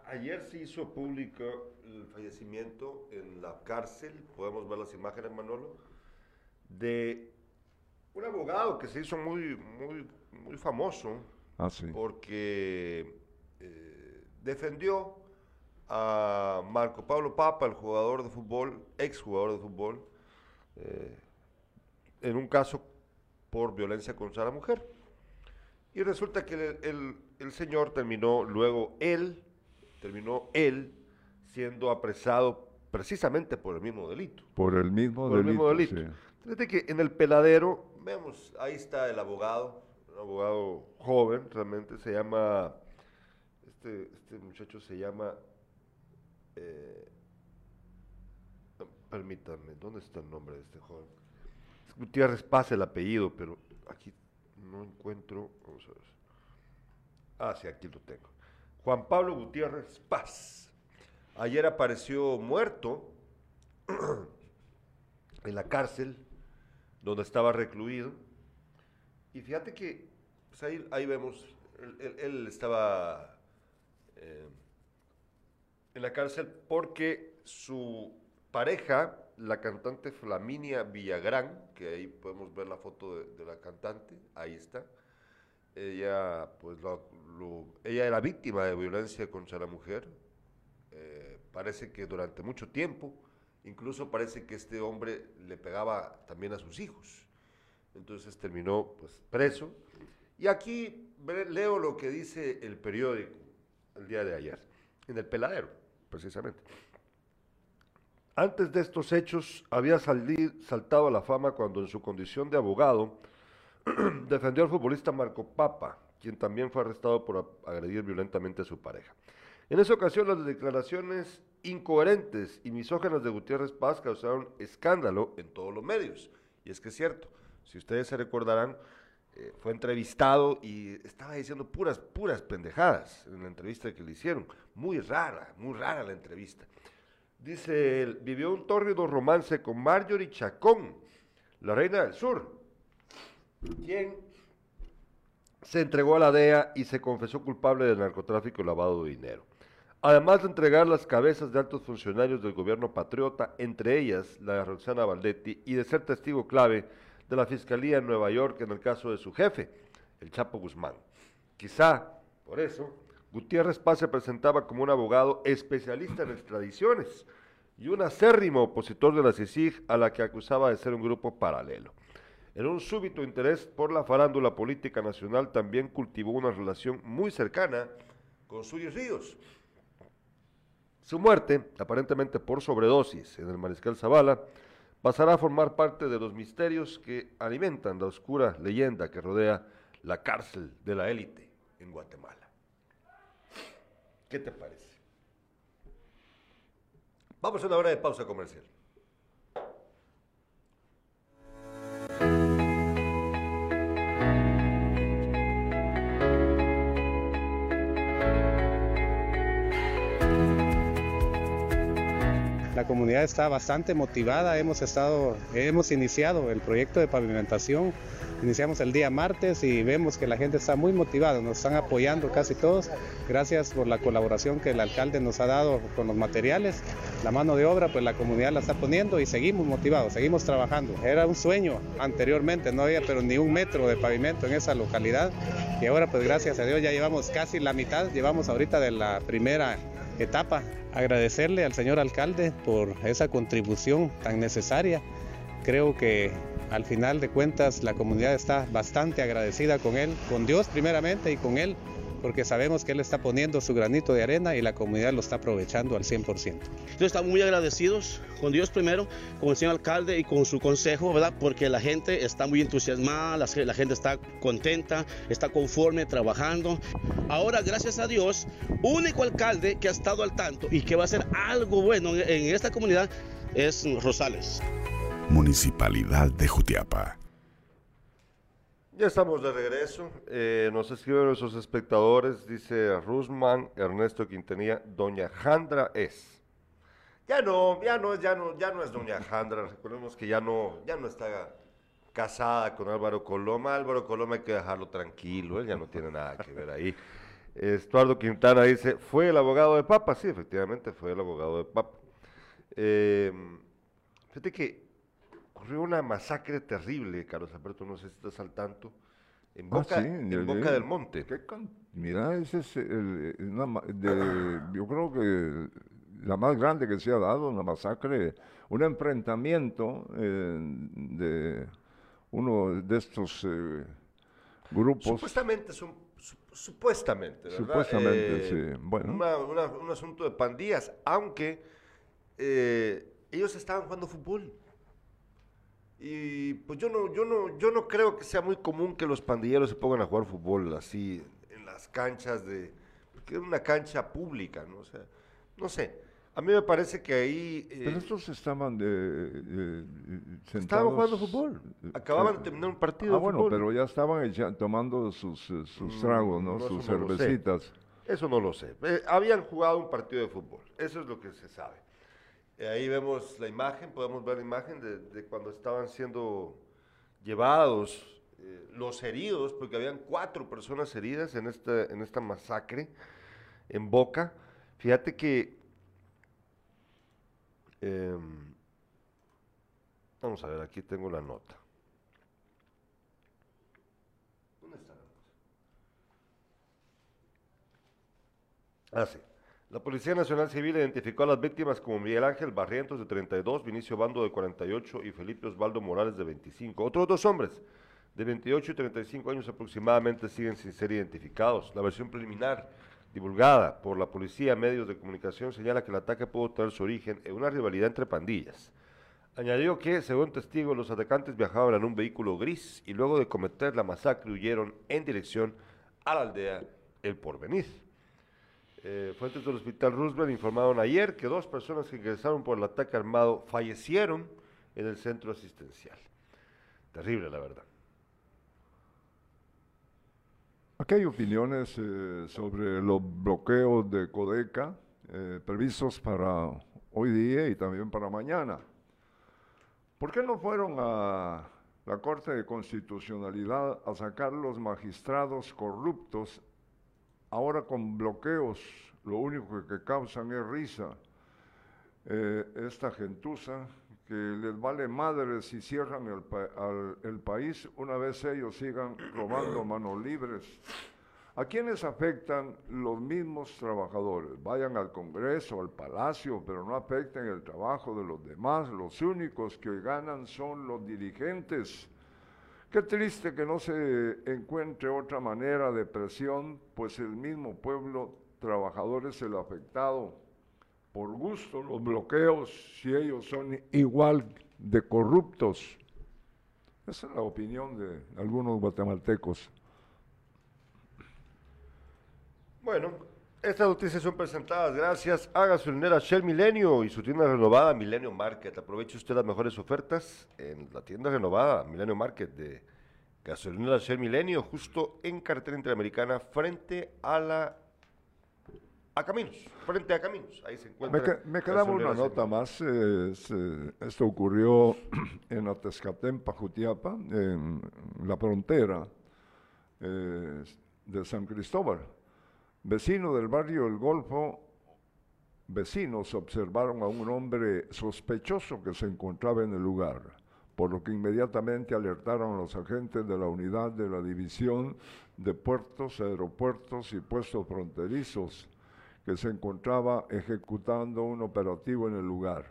ayer se hizo público el fallecimiento en la cárcel, podemos ver las imágenes, Manolo, de un abogado que se hizo muy, muy, muy famoso Ah, sí. porque eh, defendió a Marco Pablo Papa, el jugador de fútbol, ex jugador de fútbol, eh, en un caso por violencia contra la mujer. Y resulta que el, el- el señor terminó, luego él, terminó él siendo apresado precisamente por el mismo delito. Por el mismo Por el delito. mismo delito. sí. Fíjate que en el peladero, vemos, ahí está el abogado, un abogado joven, realmente se llama, este, este muchacho se llama, eh, permítanme, ¿dónde está el nombre de este joven? Es Gutiérrez Paz el apellido, pero aquí no encuentro, vamos a ver. Ah, sí, aquí lo tengo. Juan Pablo Gutiérrez Paz. Ayer apareció muerto en la cárcel donde estaba recluido. Y fíjate que pues ahí, vemos, él estaba eh, en la cárcel porque su pareja, la cantante Flaminia Villagrán, que ahí podemos ver la foto de, la cantante, ahí está. Ella, pues, lo- ella era víctima de violencia contra la mujer. Eh, parece que durante mucho tiempo, incluso parece que este hombre le pegaba también a sus hijos. Entonces terminó pues, preso. Y aquí leo lo que dice el periódico el día de ayer, en el peladero, precisamente. Antes de estos hechos, había saltado a la fama cuando en su condición de abogado defendió al futbolista Marco Papa, quien también fue arrestado por agredir violentamente a su pareja. En esa ocasión, las declaraciones incoherentes y misógenas de Gutiérrez Paz causaron escándalo en todos los medios. Y es que es cierto, si ustedes se recordarán, eh, fue entrevistado y estaba diciendo puras, puras pendejadas en la entrevista que le hicieron. Muy rara, muy rara la entrevista. Dice él, vivió un tórrido romance con Marjorie Chacón, la reina del sur, quien se entregó a la DEA y se confesó culpable de narcotráfico y lavado de dinero. Además de entregar las cabezas de altos funcionarios del gobierno patriota, entre ellas la de Roxana Valdetti, y de ser testigo clave de la Fiscalía en Nueva York en el caso de su jefe, el Chapo Guzmán. Quizá, por eso, Gutiérrez Paz se presentaba como un abogado especialista en extradiciones y un acérrimo opositor de la CICIG a la que acusaba de ser un grupo paralelo. En un súbito interés por la farándula política nacional también cultivó una relación muy cercana con Suri Ríos. Su muerte, aparentemente por sobredosis en el Mariscal Zavala, pasará a formar parte de los misterios que alimentan la oscura leyenda que rodea la cárcel de la élite en Guatemala. ¿Qué te parece? Vamos a una hora de pausa comercial. La comunidad está bastante motivada, hemos estado, hemos iniciado el proyecto de pavimentación, iniciamos el día martes y vemos que la gente está muy motivada, nos están apoyando casi todos, gracias por la colaboración que el alcalde nos ha dado con los materiales, la mano de obra pues la comunidad la está poniendo y seguimos motivados, seguimos trabajando. Era un sueño anteriormente, no había pero ni un metro de pavimento en esa localidad. Y ahora pues gracias a Dios ya llevamos casi la mitad, llevamos ahorita de la primera etapa. Agradecerle al señor alcalde por esa contribución tan necesaria. Creo que al final de cuentas la comunidad está bastante agradecida con él, con Dios primeramente y con él, porque sabemos que él está poniendo su granito de arena y la comunidad lo está aprovechando al 100%. Entonces estamos muy agradecidos con Dios primero, con el señor alcalde y con su consejo, ¿verdad? Porque la gente está muy entusiasmada, la, la gente está contenta, está conforme, trabajando. Ahora, gracias a Dios, único alcalde que ha estado al tanto y que va a hacer algo bueno en, en esta comunidad es Rosales. Municipalidad de Jutiapa. Ya estamos de regreso. Eh, nos escriben nuestros espectadores, dice Rusman Ernesto Quintanilla, Doña Jandra es. Ya no, ya no, ya no, ya no es Doña Jandra. Recordemos que ya no, ya no está casada con Álvaro Coloma. Álvaro Coloma hay que dejarlo tranquilo, él ya no tiene nada que ver ahí. Estuardo Quintana dice, ¿fue el abogado de Papa? Sí, efectivamente fue el abogado de Papa. Eh, fíjate que ocurrió una masacre terrible, Carlos Alberto, no sé si estás al tanto, en Ah, Boca, sí, en Boca de- del Monte. ¿Qué can- Mira, ese es el- una ma- de- yo creo que la más grande que se ha dado, una masacre, un enfrentamiento eh, de uno de estos eh, grupos. Supuestamente son, su- supuestamente, ¿verdad? Supuestamente, Eh, sí, bueno. una- una- un asunto de pandillas, aunque eh, ellos estaban jugando fútbol. Y pues yo no, yo no, yo no creo que sea muy común que los pandilleros se pongan a jugar fútbol así en las canchas de, porque es una cancha pública, ¿no? O sea, no sé. A mí me parece que ahí eh, Pero estos estaban de, eh, sentados. estaban jugando fútbol. Acababan de Eh, terminar un partido Ah, de bueno, fútbol. pero ya estaban tomando sus, sus Mm, tragos, ¿no? no, sus no cervecitas. Eso no lo sé. Habían jugado un partido de fútbol. Eso es lo que se sabe. Eh, ahí vemos la imagen, podemos ver la imagen de, cuando estaban siendo llevados eh, los heridos, porque habían cuatro personas heridas en esta, en esta masacre en Boca. Fíjate que... em, vamos a ver, aquí tengo la nota. ¿Dónde está la nota? Ah, sí. La Policía Nacional Civil identificó a las víctimas como Miguel Ángel Barrientos, de 32, Vinicio Bando, de 48 y Felipe Osvaldo Morales, de 25. Otros dos hombres, de 28 y 35 años aproximadamente, siguen sin ser identificados. La versión preliminar divulgada por la policía, medios de comunicación, señala que el ataque pudo tener su origen en una rivalidad entre pandillas. Añadió que, según testigos, los atacantes viajaban en un vehículo gris y luego de cometer la masacre huyeron en dirección a la aldea El Porvenir. Eh, fuentes del Hospital Roosevelt informaron ayer que dos personas que ingresaron por el ataque armado fallecieron en el centro asistencial. Terrible, la verdad. Aquí hay opiniones eh, sobre los bloqueos de Codeca eh, previstos para hoy día y también para mañana. ¿Por qué no fueron a la Corte de Constitucionalidad a sacar los magistrados corruptos ahora con bloqueos? Lo único que causan es risa. Eh, esta gentuza que les vale madre si cierran el, pa- al- el país una vez ellos sigan robando manos libres. ¿A quiénes afectan los mismos trabajadores? Vayan al Congreso, al Palacio, pero no afecten el trabajo de los demás. Los únicos que ganan son los dirigentes. Qué triste que no se encuentre otra manera de presión, pues el mismo pueblo trabajador es el afectado. Por gusto los bloqueos, si ellos son igual de corruptos. Esa es la opinión de algunos guatemaltecos. Bueno, estas noticias son presentadas gracias a Gasolinera Shell Milenio y su tienda renovada Milenio Market. Aproveche usted las mejores ofertas en la tienda renovada Milenio Market de Gasolinera Shell Milenio, justo en carretera interamericana, frente a la a Caminos, frente a Caminos. Ahí se Me, encuentra. que- me quedaba una nota más. eh, es, esto ocurrió en Atezcatempa, Jutiapa, en la frontera eh, de San Cristóbal. Vecino del barrio El Golfo, vecinos observaron a un hombre sospechoso que se encontraba en el lugar, por lo que inmediatamente alertaron a los agentes de la unidad de la División de Puertos, Aeropuertos y Puestos Fronterizos que se encontraba ejecutando un operativo en el lugar.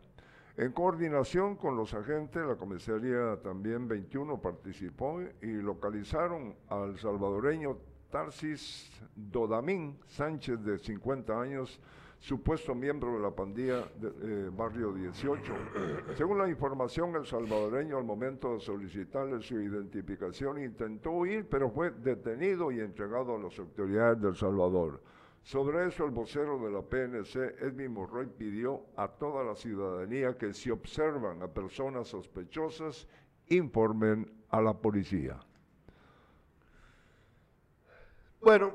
En coordinación con los agentes, la comisaría también 21 participó y localizaron al salvadoreño Tarsis Dodamín Sánchez, de 50 años, supuesto miembro de la pandilla de eh, Barrio 18. Según la información, el salvadoreño al momento de solicitarle su identificación intentó huir, pero fue detenido y entregado a las autoridades del Salvador. Sobre eso, el vocero de la PNC, Edwin Morroy, pidió a toda la ciudadanía que si observan a personas sospechosas, informen a la policía. Bueno,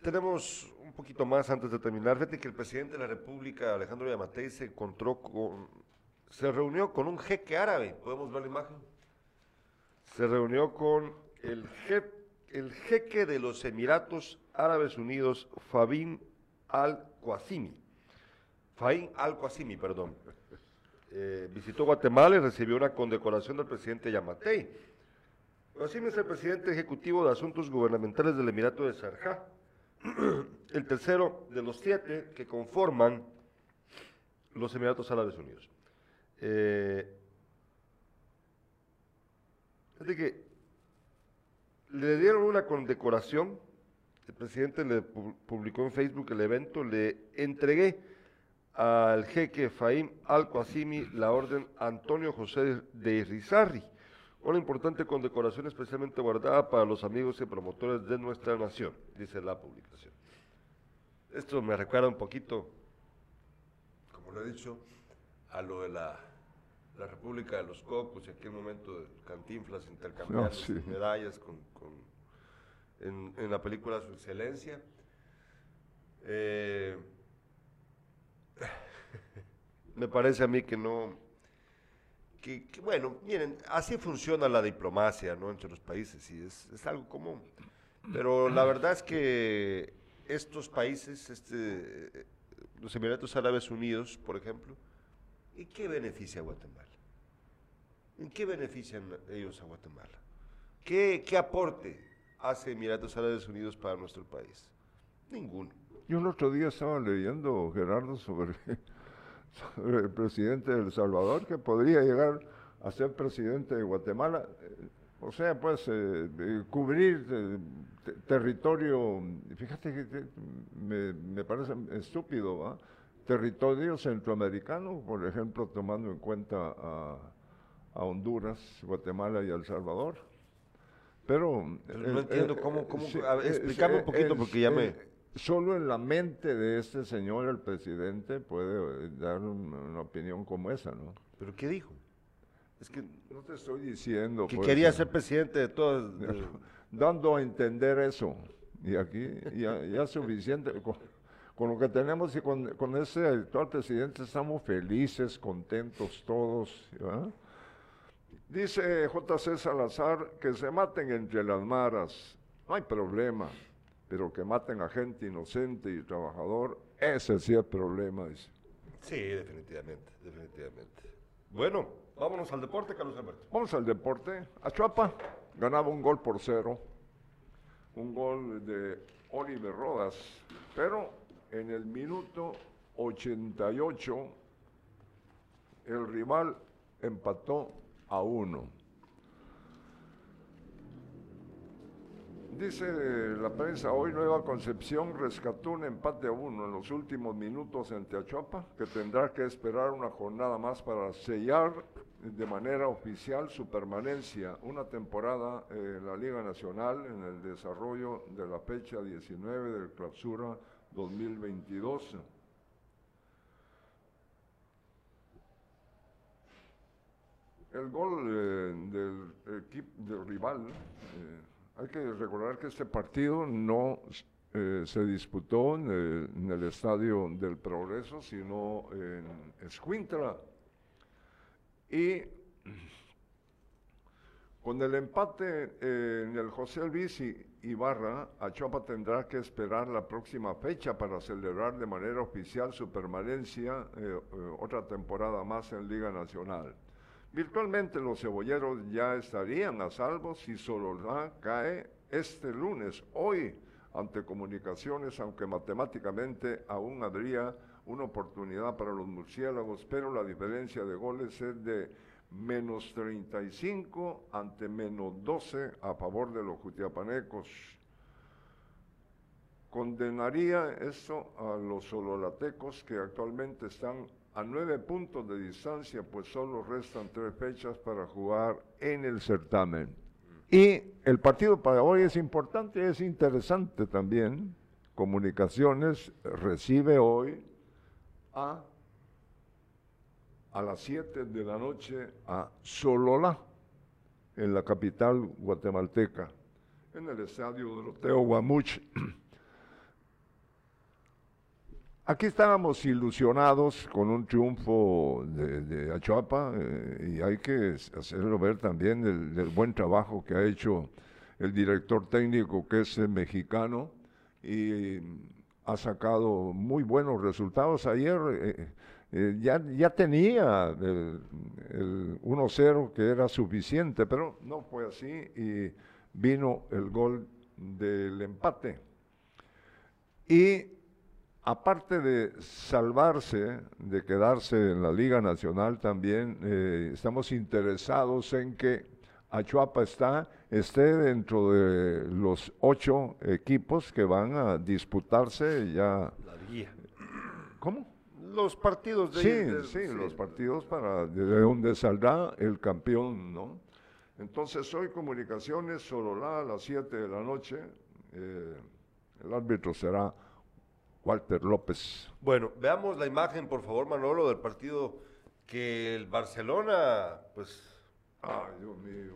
tenemos un poquito más antes de terminar. Fíjate que el presidente de la República, Alejandro Yamatei, se encontró con, se reunió con un jeque árabe. ¿Podemos ver la imagen? Se reunió con el, el jeque de los Emiratos Árabes Unidos, Fabin al-Qasimi. Faín al-Qasimi, perdón. Eh, visitó Guatemala y recibió una condecoración del presidente Yamatei. Qasimi es el presidente ejecutivo de Asuntos Gubernamentales del Emirato de Sharjah, el tercero de los siete que conforman los Emiratos Árabes Unidos. Eh, que le dieron una condecoración, el presidente le pu- publicó en Facebook el evento, le entregué al jeque Fahim al-Qasimi la orden Antonio José de Irizarry, una importante condecoración especialmente guardada para los amigos y promotores de nuestra nación, dice la publicación. Esto me recuerda un poquito, como lo he dicho, a lo de la, la República de los Cocos y aquel momento de Cantinflas intercambiando Ah, sí. medallas con, con- en, en la película Su Excelencia. Eh, me parece a mí que no, que, bueno, miren, así funciona la diplomacia, ¿no? Entre los países y es, es algo común. Pero la verdad es que estos países, este, los Emiratos Árabes Unidos, por ejemplo, ¿y qué beneficia a Guatemala? ¿En qué benefician ellos a Guatemala? ¿Qué, qué aporte hace Emiratos Árabes Unidos para nuestro país? Ninguno. Yo el otro día estaba leyendo, Gerardo, sobre, sobre el presidente de El Salvador, que podría llegar a ser presidente de Guatemala. Eh, O sea, pues, eh, cubrir eh, te- territorio, fíjate que te- me, me parece estúpido, ¿va? Territorio centroamericano, por ejemplo, tomando en cuenta a, a Honduras, Guatemala y El Salvador. Pero... No entiendo cómo- cómo- un poquito, porque ya me- Solo en la mente de este señor, el presidente, puede eh, dar un- una opinión como esa, ¿no? ¿Pero qué dijo? Es que, No te estoy diciendo... que pues, quería ser presidente de todas... de- dando a entender eso. Y aquí ya, ya es suficiente. Con, con lo que tenemos y con, con ese actual presidente estamos felices, contentos todos. ¿verdad? Dice J.C. Salazar que se maten entre las maras. No hay problema. Pero que maten a gente inocente y trabajador, ese sí es problema. Dice. Sí, definitivamente, definitivamente. Bueno, vámonos al deporte, Carlos Alberto. Vamos al deporte. Achuapa ganaba un gol por cero. Un gol de Oliver Rodas. Pero en el minuto 88 el rival empató a uno. Dice la prensa, hoy Nueva Concepción rescató un empate a uno en los últimos minutos ante Achuapa, que tendrá que esperar una jornada más para sellar de manera oficial su permanencia una temporada en la Liga Nacional en el desarrollo de la fecha 19 del clausura 2022. El gol eh, del equipo del rival, eh, hay que recordar que este partido no eh, se disputó en el, Estadio del Progreso, sino en Escuintla. Y con el empate eh, en el José Luis Ibarra, Achuapa tendrá que esperar la próxima fecha para celebrar de manera oficial su permanencia eh, otra temporada más en Liga Nacional. Virtualmente los cebolleros ya estarían a salvo si Sololá cae este lunes, hoy, ante comunicaciones, aunque matemáticamente aún habría una oportunidad para los murciélagos, pero la diferencia de goles es de menos 35 ante menos 12 a favor de los jutiapanecos. Condenaría esto a los sololatecos que actualmente están a nueve puntos de distancia, pues solo restan tres fechas para jugar en el certamen. Y el partido para hoy es importante, es interesante también. Comunicaciones recibe hoy a, a las 7 de la noche a Sololá, en la capital guatemalteca. en el estadio Doroteo Guamuch. Aquí estábamos ilusionados con un triunfo de, de Achuapa eh, y hay que hacerlo ver también el, el buen trabajo que ha hecho el director técnico que es eh, mexicano y ha sacado muy buenos resultados. Ayer eh, eh, ya, ya tenía el, el 1-0 que era suficiente, pero no fue así y vino el gol del empate. Y aparte de salvarse, de quedarse en la Liga Nacional, también eh, estamos interesados en que Achuapa está, esté dentro de los ocho equipos que van a disputarse ya. La guía. ¿Cómo? Los partidos de... Sí, de- sí, los partidos para de donde saldrá el campeón, ¿no? Entonces hoy Comunicaciones Sololá a las 7 de la noche, eh, el árbitro será Walter López. Bueno, veamos la imagen, por favor, Manolo, del partido que el Barcelona, pues, Ay, Dios mío.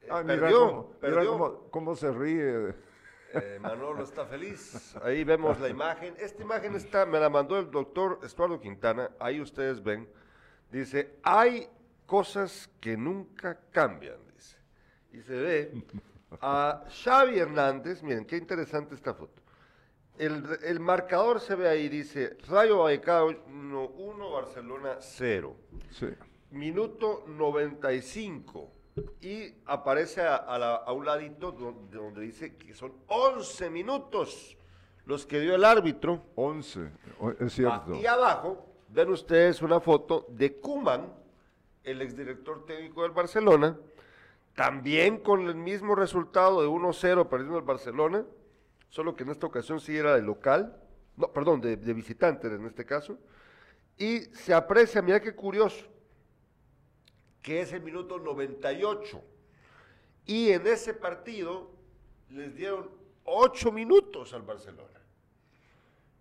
Eh, Ay, mira, perdió, cómo, mira perdió. cómo, cómo se ríe. eh, Manolo está feliz. Ahí vemos la imagen. Esta imagen está, me la mandó el doctor Estuardo Quintana. Ahí ustedes ven. Dice, hay cosas que nunca cambian, dice. Y se ve a Xavi Hernández, miren, qué interesante esta foto. El, el marcador se ve ahí, dice, Rayo Vallecano 1, Barcelona 0. Sí. Minuto 95. Y aparece a, a la- a un ladito donde, donde dice que son 11 minutos los que dio el árbitro. 11, o- es cierto. y abajo ven ustedes una foto de Kuman, el exdirector técnico del Barcelona, también con el mismo resultado de 1-0 perdiendo el Barcelona, solo que en esta ocasión sí era de local, no, perdón, de, de visitante en este caso, y se aprecia, mira qué curioso, que es el minuto 98, y en ese partido les dieron 8 minutos al Barcelona.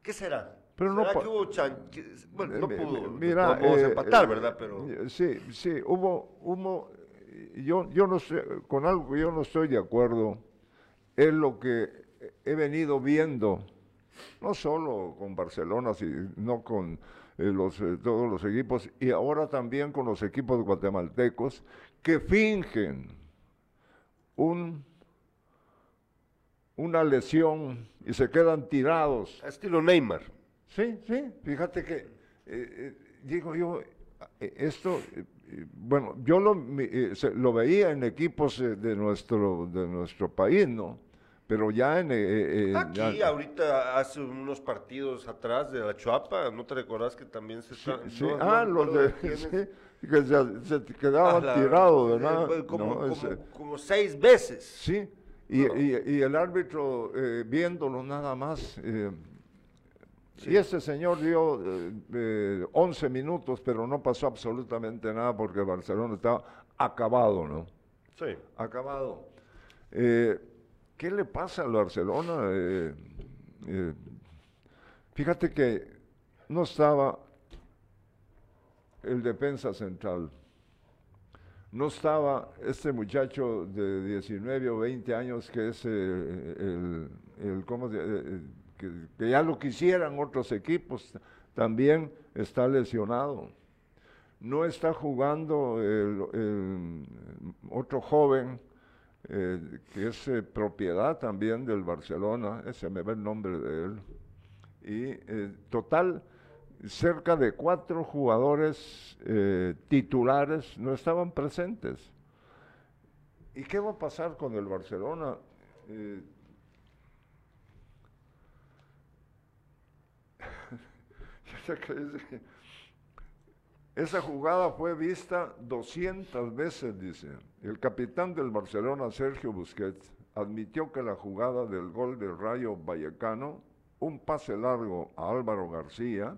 ¿Qué será? Pero no ¿Será pa- que hubo chan- que- Bueno, no Eh, pudo, mi- mira, no eh, empatar, eh, ¿verdad? Pero eh, Sí, sí, hubo, hubo yo, yo no sé, con algo que yo no estoy de acuerdo, es lo que he venido viendo, no solo con Barcelona, sino con eh, los, eh, todos los equipos, y ahora también con los equipos guatemaltecos, que fingen un, una lesión y se quedan tirados. estilo Neymar. Sí, sí, fíjate que, eh, digo yo, esto, bueno, yo lo, eh, se- lo veía en equipos eh, de, nuestro, de nuestro país, ¿no? Pero ya en... eh, eh, Aquí, ya- ahorita, hace unos partidos atrás de la Chuapa, ¿no te recordás que también se sí, está- sí, no- no ah, recuerdo los de... sí, que se, se quedaban Ah, tirados, eh, ¿verdad? pues, como, No, como- ese- como seis veces. Sí, y, No. y- y el árbitro eh, viéndolo nada más. eh, Y este señor dio eh, eh, 11 minutos, pero no pasó absolutamente nada porque Barcelona estaba acabado, ¿no? Sí. Acabado. Eh, ¿Qué le pasa al Barcelona? Eh, eh, fíjate que no estaba el defensa central. No estaba este muchacho de 19 o 20 años que es eh, el, ¿cómo se- que, ya lo quisieran otros equipos, también está lesionado. No está jugando el otro joven eh, que es eh, propiedad también del Barcelona, ese me va el nombre de él. Y eh, total, cerca de cuatro jugadores eh, titulares no estaban presentes. ¿Y qué va a pasar con el Barcelona? Eh, yo sé que es- esa jugada fue vista 200 veces, dice. El capitán del Barcelona, Sergio Busquets, admitió que la jugada del gol del Rayo Vallecano, un pase largo a Álvaro García,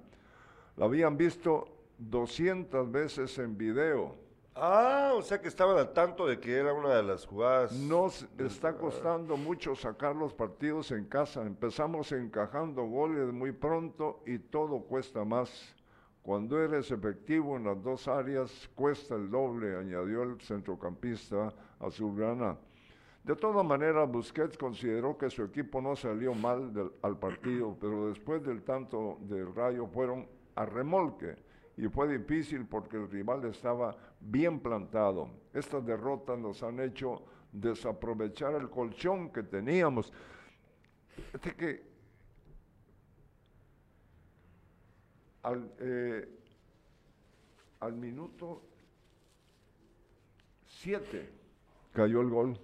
la habían visto 200 veces en video. Ah, o sea que estaban al tanto de que era una de las jugadas. Nos está costando mucho sacar los partidos en casa. Empezamos encajando goles muy pronto y todo cuesta más. Cuando eres efectivo en las dos áreas, cuesta el doble, añadió el centrocampista azulgrana. De todas maneras, Busquets consideró que su equipo no salió mal del- al partido, pero después del tanto del Rayo fueron a remolque y fue difícil porque el rival estaba bien plantado. Estas derrotas nos han hecho desaprovechar el colchón que teníamos. Fíjate que al, eh, al minuto 7 cayó el gol.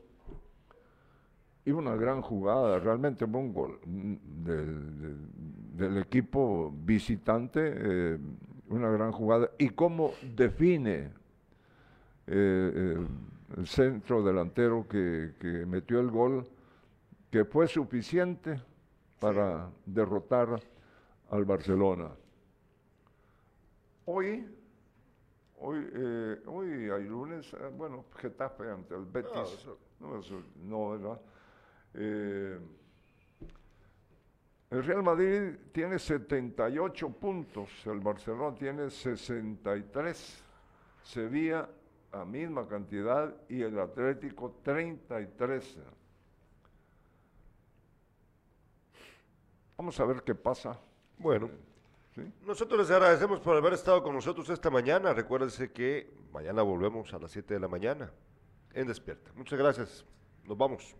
Y una gran jugada, realmente fue un gol mm, del, del- del equipo visitante, eh, una gran jugada. Y cómo define eh, el, el centro delantero que, que metió el gol, que fue suficiente para derrotar al Barcelona. Hoy, hoy, eh, hoy hay lunes, eh, bueno, Getafe ante el Betis. eso- No, eso no, ¿verdad? Eh, el Real Madrid tiene 78 puntos, el Barcelona tiene 63, Sevilla la misma cantidad y el Atlético 33. Vamos a ver qué pasa. Bueno, nosotros les agradecemos por haber estado con nosotros esta mañana. Recuérdense que mañana volvemos a las 7 de la mañana en Despierta. Muchas gracias. Nos vamos.